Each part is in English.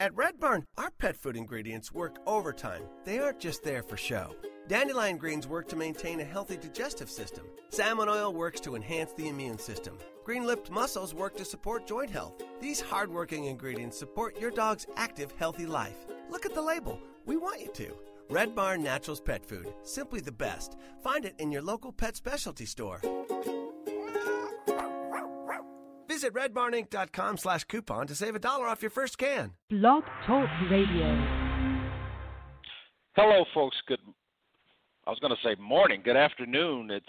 At Red Barn, our pet food ingredients work overtime. They aren't just there for show. Dandelion greens work to maintain a healthy digestive system. Salmon oil works to enhance the immune system. Green lipped mussels work to support joint health. These hardworking ingredients support your dog's active, healthy life. Look at the label. We want you to. Red Barn Naturals Pet Food. Simply the best. Find it in your local pet specialty store. Visit redbarninc.com slash coupon to save a dollar off your first can. Blog Talk Radio. Hello, folks. Good. I was going to say morning. Good afternoon. It's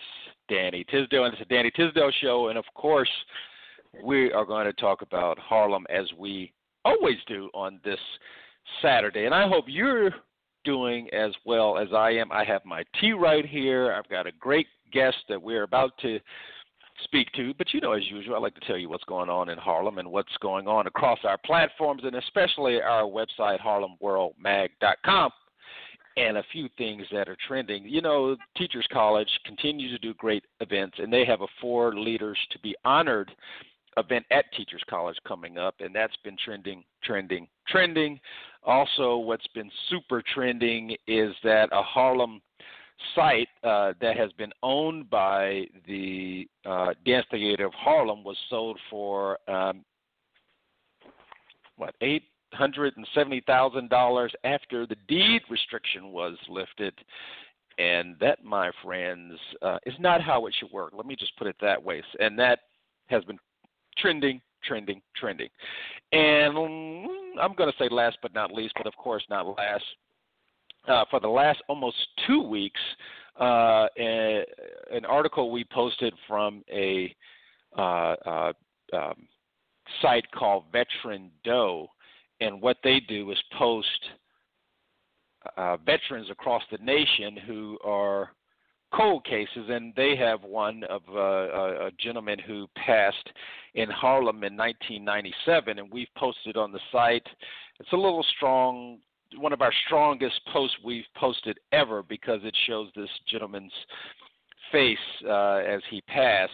Danny Tisdale, and it's a Danny Tisdale show. And of course, we are going to talk about Harlem as we always do on this Saturday. And I hope you're doing as well as I am. I have my tea right here. I've got a great guest that we're about to speak to. But you know, as usual, I like to tell you what's going on in Harlem and what's going on across our platforms and especially our website, harlemworldmag.com. And a few things that are trending. You know, Teachers College continues to do great events, and they have a Four Leaders to be Honored event at Teachers College coming up, and that's been trending, trending, trending. Also, what's been super trending is that a Harlem site uh, that has been owned by the uh, Dance Theater of Harlem was sold for um, what eight hundred and seventy thousand dollars after the deed restriction was lifted. And that, my friends, uh, is not how it should work. Let me just put it that way. And that has been trending, trending, trending. And mm, I'm going to say last but not least, but of course not last, uh, for the last almost two weeks, uh, a, an article we posted from a uh, uh, um, site called Veteran Doe, and what they do is post uh, veterans across the nation who are cold cases, and they have one of uh, a, a gentleman who passed in Harlem in 1997, and we've posted on the site. It's a little strong one of our strongest posts we've posted ever because it shows this gentleman's face uh, as he passed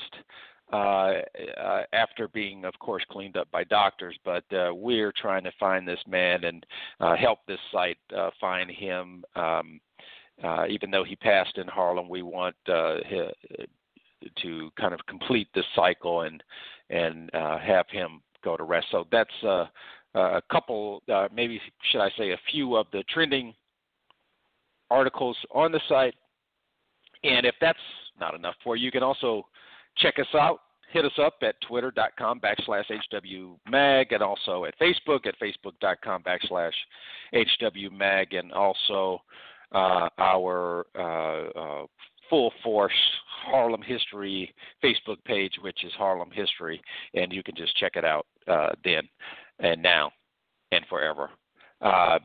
uh, uh, after being, of course, cleaned up by doctors. But uh, we're trying to find this man and uh, help this site find him. Um, even though he passed in Harlem, we want to kind of complete this cycle and and have him go to rest. So that's uh, a couple, uh, maybe should I say, a few of the trending articles on the site. And if that's not enough for you, you can also check us out. Hit us up at twitter.com backslash HWMag and also at Facebook at facebook.com backslash HWMag and also uh, our uh, uh, full force Harlem History Facebook page, which is Harlem History, and you can just check it out uh, then and now and forever. Uh,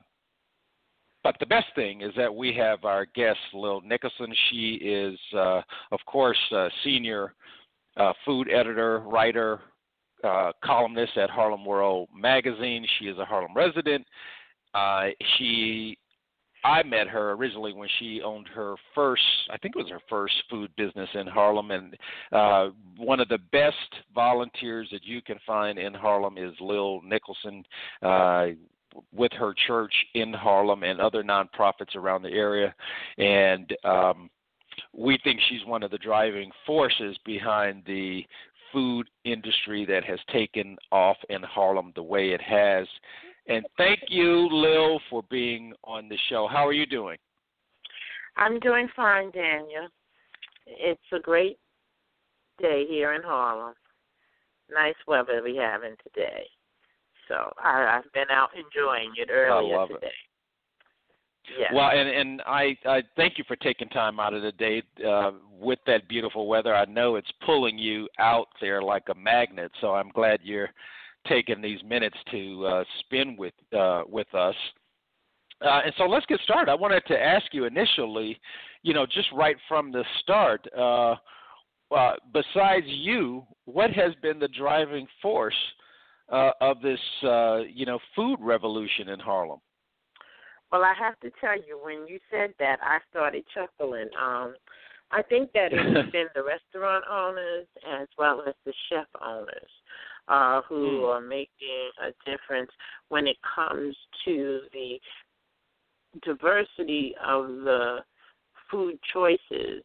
but the best thing is that we have our guest, Lil Nickelson. She is, uh, of course, a senior uh, food editor, writer, uh, columnist at Harlem World Magazine. She is a Harlem resident. Uh, she I met her originally when she owned her first, I think it was her first food business in Harlem. And uh, one of the best volunteers that you can find in Harlem is Lil Nickelson. Uh, with her church in Harlem and other nonprofits around the area, and um, we think she's one of the driving forces behind the food industry that has taken off in Harlem the way it has. And thank you, Lil, for being on the show. How are you doing? I'm doing fine, Daniel. It's a great day here in Harlem. Nice weather we having today. So I, I've been out enjoying it earlier I love today. It. Yeah. Well, and and I I thank you for taking time out of the day uh, with that beautiful weather. I know it's pulling you out there like a magnet. So I'm glad you're taking these minutes to uh, spend with uh, with us. Uh, and so let's get started. I wanted to ask you initially, you know, just right from the start, uh, uh, besides you, what has been the driving force uh, of this, uh, you know, food revolution in Harlem? Well, I have to tell you, when you said that, I started chuckling. Um, I think that it's been the restaurant owners as well as the chef owners uh, who Mm. are making a difference when it comes to the diversity of the food choices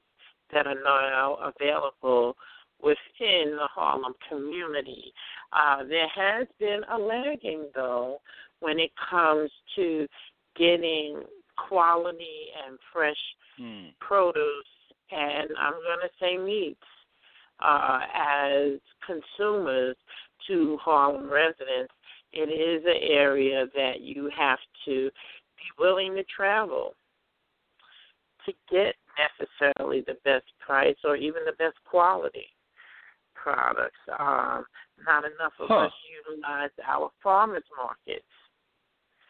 that are now available within the Harlem community. Uh, there has been a lagging, though, when it comes to getting quality and fresh Hmm. produce and I'm going to say meats uh, as consumers to Harlem residents. It is an area that you have to be willing to travel to get necessarily the best price or even the best quality products. Um, not enough of Huh. us utilize our farmers markets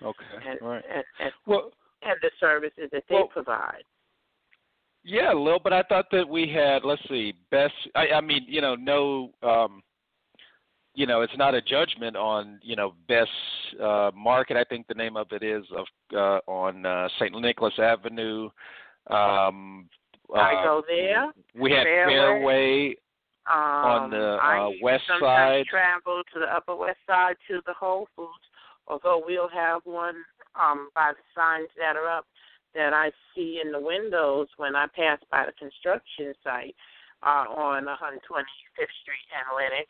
Okay. and, right. and, and, Well, and the services that they Well- provide. Yeah, a little, but I thought that we had. Let's see, best. I, I mean, you know, no. um you know, it's not a judgment on you know best uh, market. I think the name of it is of uh, on uh, St. Nicholas Avenue. Um, I uh, go there. We had Fairway. Fairway. Um, On the, I uh, west side. travel to the Upper West Side to the Whole Foods, although we'll have one um, by the signs that are up that I see in the windows when I pass by the construction site uh, on 125th Street and Lenox.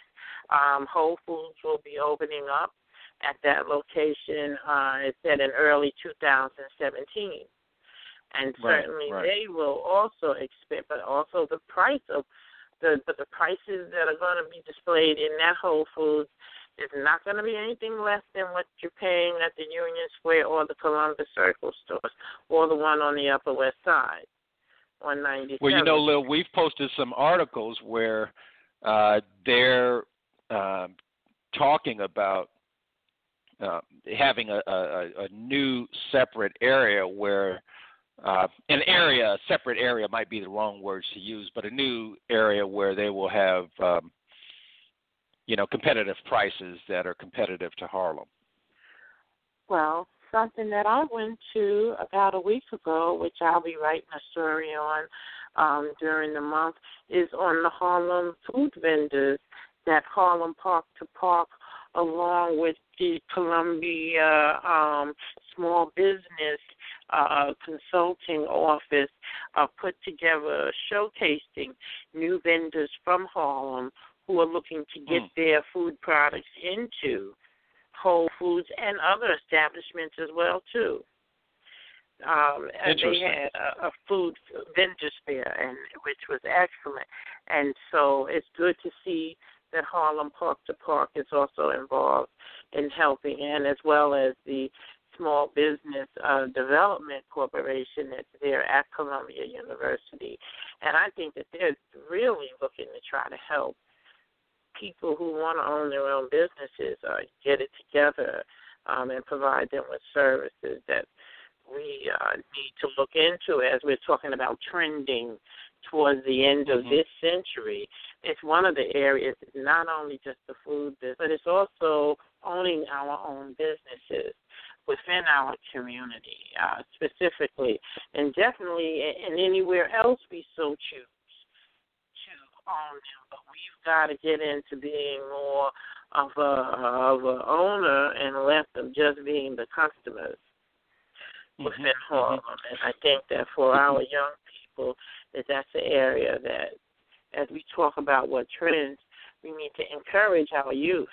Um, Whole Foods will be opening up at that location. Uh, it said in early 2017. And Right, certainly right. they will also expect, but also the price of the but the prices that are going to be displayed in that Whole Foods is not going to be anything less than what you're paying at the Union Square or the Columbus Circle stores or the one on the Upper West Side, 197. Well, you know, Lil, we've posted some articles where uh, they're um talking about uh, having a, a, a new separate area where uh, an area, a separate area might be the wrong words to use, but a new area where they will have, um, you know, competitive prices that are competitive to Harlem. Well, something that I went to about a week ago, which I'll be writing a story on um, during the month, is on the Harlem food vendors that Harlem Park to Park, along with the Columbia um, Small Business uh, Consulting Office, uh, put together showcasing new vendors from Harlem who are looking to get Mm. their food products into Whole Foods and other establishments as well too. Um, and they had a, a food vendors fair, and which was excellent. And so it's good to see that Harlem Park to Park is also involved in helping, and as well as the Small Business uh, Development Corporation that's there at Columbia University. And I think that they're really looking to try to help people who want to own their own businesses uh, get it together um, and provide them with services that we uh, need to look into as we're talking about trending towards the end of Mhm. this century. It's one of the areas, not only just the food business, but it's also owning our own businesses within our community uh, specifically, and definitely and anywhere else we so choose to own them. But we've got to get into being more of a of a owner and less of just being the customers within Mhm, Harlem. And I think that for our young people, that that's the area that, as we talk about what trends, we need to encourage our youth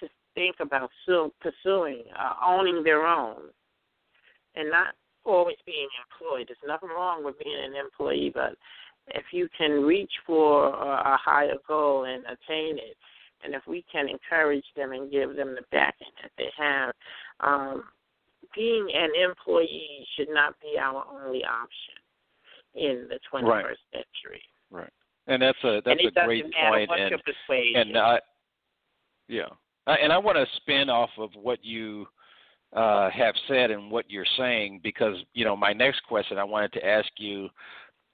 to think about su- pursuing, uh, owning their own, and not always being employed. There's nothing wrong with being an employee, but if you can reach for a, higher goal and attain it, and if we can encourage them and give them the backing that they have, um, being an employee should not be our only option in the 21st Right. century. Right. And that's a that's a great point, and and I, yeah, I, and I want to spin off of what you uh, have said and what you're saying because you know my next question I wanted to ask you,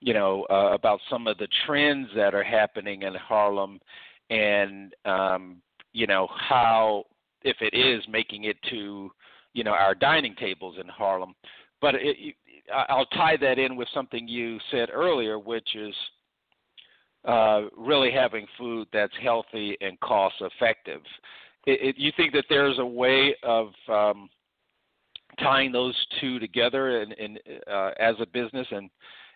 you know, uh, about some of the trends that are happening in Harlem, and um, you know how if it is making it to you know our dining tables in Harlem, but it, I'll tie that in with something you said earlier, which is uh, really having food that's healthy and cost effective. It, it, you think that there's a way of um, tying those two together in, uh, as a business, and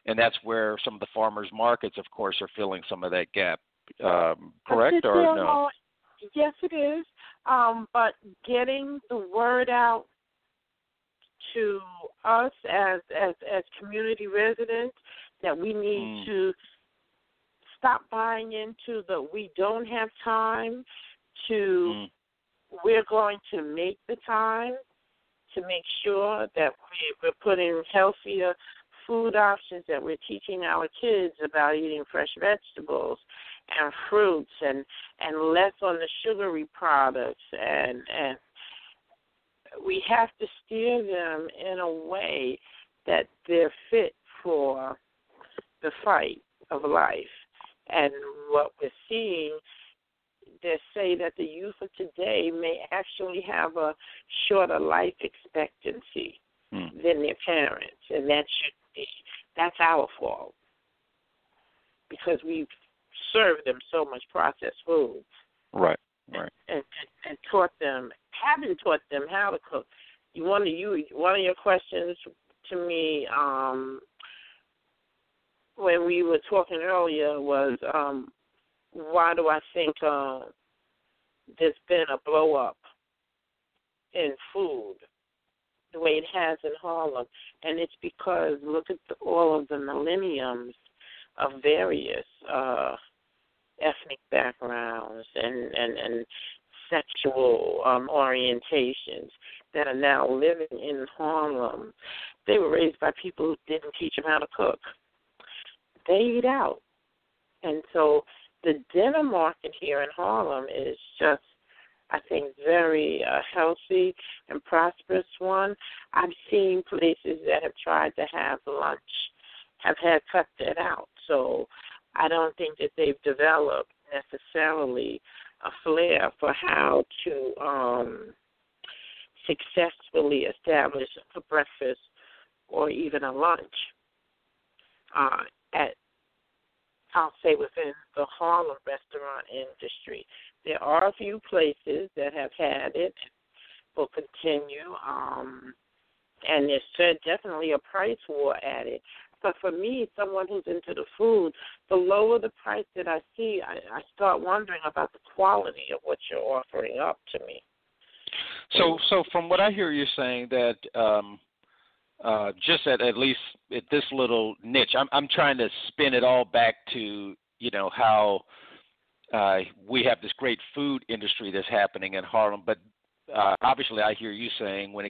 and that's where some of the farmers markets, of course, are filling some of that gap. Um, correct or no? Yes, it is. Um, but getting the word out to us as as as community residents that we need mm. to stop buying into the we don't have time to mm. we're going to make the time to make sure that we, we're putting healthier food options that we're teaching our kids about eating fresh vegetables and fruits and and less on the sugary products and and we have to steer them in a way that they're fit for the fight of life. And what we're seeing, they say that the youth of today may actually have a shorter life expectancy hmm. than their parents, and that should be that's our fault because we've served them so much processed food. Right. Right. And, and and taught them, haven't taught them how to cook. You one of you one of your questions to me um when we were talking earlier was um why do I think uh, there's been a blow up in food the way it has in Harlem, and it's because look at the, all of the millenniums of various uh, ethnic backgrounds and and and sexual um, orientations that are now living in Harlem. They were raised by people who didn't teach them how to cook. They eat out, and so the dinner market here in Harlem is just I think very uh, healthy and prosperous one. I've seen places that have tried to have lunch have had cut that out. So I don't think that they've developed necessarily a flair for how to um, successfully establish a breakfast or even a lunch uh, at I'll say within the Harlem restaurant industry. There are a few places that have had it, will continue, um, and there's definitely a price war at it. But for me, someone who's into the food, the lower the price that I see, I, I start wondering about the quality of what you're offering up to me. So, so from what I hear you saying, that um, uh, just at at least at this little niche, I'm I'm trying to spin it all back to you know how uh, we have this great food industry that's happening in Harlem, but uh, obviously I hear you saying when it